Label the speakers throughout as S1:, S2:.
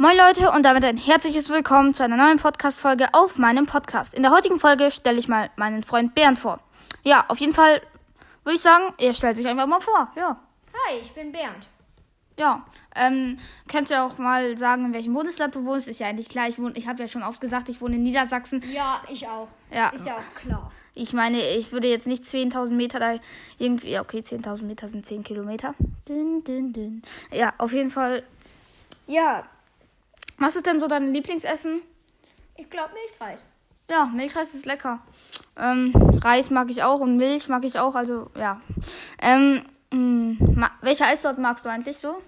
S1: Moin Leute und damit ein herzliches Willkommen zu einer neuen Podcast-Folge auf meinem Podcast. In der heutigen Folge stelle ich mal meinen Freund Bernd vor. Ja, auf jeden Fall würde ich sagen, er stellt sich einfach mal vor. Ja.
S2: Hi, ich bin Bernd.
S1: Ja, ähm, kannst ja auch mal sagen, in welchem Bundesland du wohnst. Ist ja eigentlich klar. Ich, wohne, ich habe ja schon oft gesagt, ich wohne in Niedersachsen.
S2: Ja, ich auch.
S1: Ja.
S2: Ist ja auch klar.
S1: Ich meine, ich würde jetzt nicht 10.000 Meter da irgendwie. Ja, okay, 10.000 Meter sind 10 Kilometer. Dün, dün, dün. Ja, auf jeden Fall. Ja. Was ist denn so dein Lieblingsessen?
S2: Ich glaube Milchreis.
S1: Ja, Milchreis ist lecker. Ähm, Reis mag ich auch und Milch mag ich auch. Also, ja. Ähm, mh, welche Eissorte magst du eigentlich so?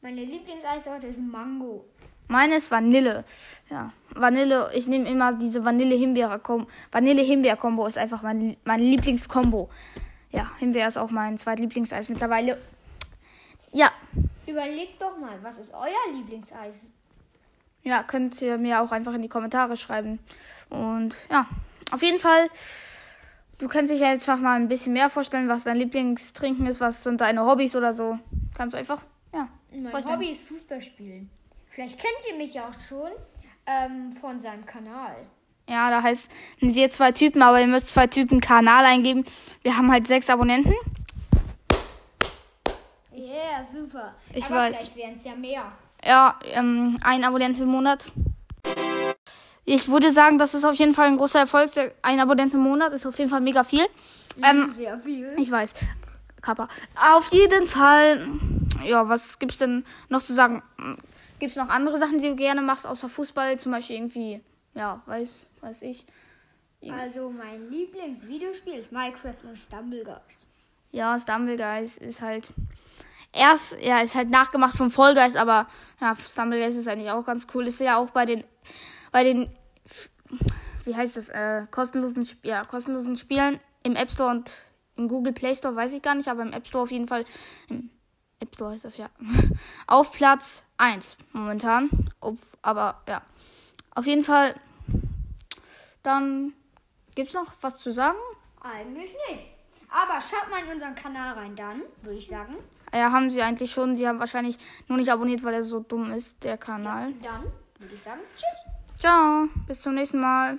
S2: Meine Lieblingseissorte ist Mango.
S1: Meine ist Vanille. Ja, Vanille. Ich nehme immer diese Vanille-Himbeer-Kombo. Vanille-Himbeer-Kombo ist einfach mein, mein Lieblingskombo. Ja, Himbeer ist auch mein zweitlieblingseis mittlerweile. Ja.
S2: Überlegt doch mal, was ist euer Lieblingseis?
S1: Ja, könnt ihr mir auch einfach in die Kommentare schreiben. Und ja, auf jeden Fall. Du kannst dich ja einfach mal ein bisschen mehr vorstellen, was dein Lieblingstrinken ist, was sind deine Hobbys oder so. Kannst du einfach, ja.
S2: Mein
S1: vorstellen.
S2: Hobby ist Fußball spielen. Vielleicht kennt ihr mich ja auch schon ähm, von seinem Kanal.
S1: Ja, da heißt wir zwei Typen, aber ihr müsst zwei Typen Kanal eingeben. Wir haben halt sechs Abonnenten.
S2: Ja, super.
S1: Ich
S2: Aber
S1: weiß.
S2: Vielleicht wären es ja mehr.
S1: Ja, ähm, ein Abonnent im Monat. Ich würde sagen, das ist auf jeden Fall ein großer Erfolg. Ein Abonnent im Monat ist auf jeden Fall mega viel. Ähm,
S2: Sehr viel.
S1: ich weiß. Kappa. Auf jeden Fall. Ja, was gibt's denn noch zu sagen? Gibt's noch andere Sachen, die du gerne machst, außer Fußball? Zum Beispiel irgendwie, ja, weiß, weiß ich.
S2: Also mein Lieblingsvideospiel ist Minecraft und Stumblegeist.
S1: Ja, Stumblegeist ist halt. Erst, ja, ist halt nachgemacht vom Guys, aber ja, Stumblegeist ist eigentlich auch ganz cool. Ist ja auch bei den, bei den, wie heißt das, äh, kostenlosen, ja, kostenlosen Spielen im App Store und im Google Play Store, weiß ich gar nicht, aber im App Store auf jeden Fall, im App Store heißt das ja, auf Platz 1 momentan. Auf, aber ja, auf jeden Fall, dann gibt's noch was zu sagen?
S2: Eigentlich nicht. Aber schaut mal in unseren Kanal rein dann, würde ich sagen.
S1: Ja, haben sie eigentlich schon. Sie haben wahrscheinlich nur nicht abonniert, weil er so dumm ist, der Kanal.
S2: Dann würde ich sagen, tschüss.
S1: Ciao, bis zum nächsten Mal.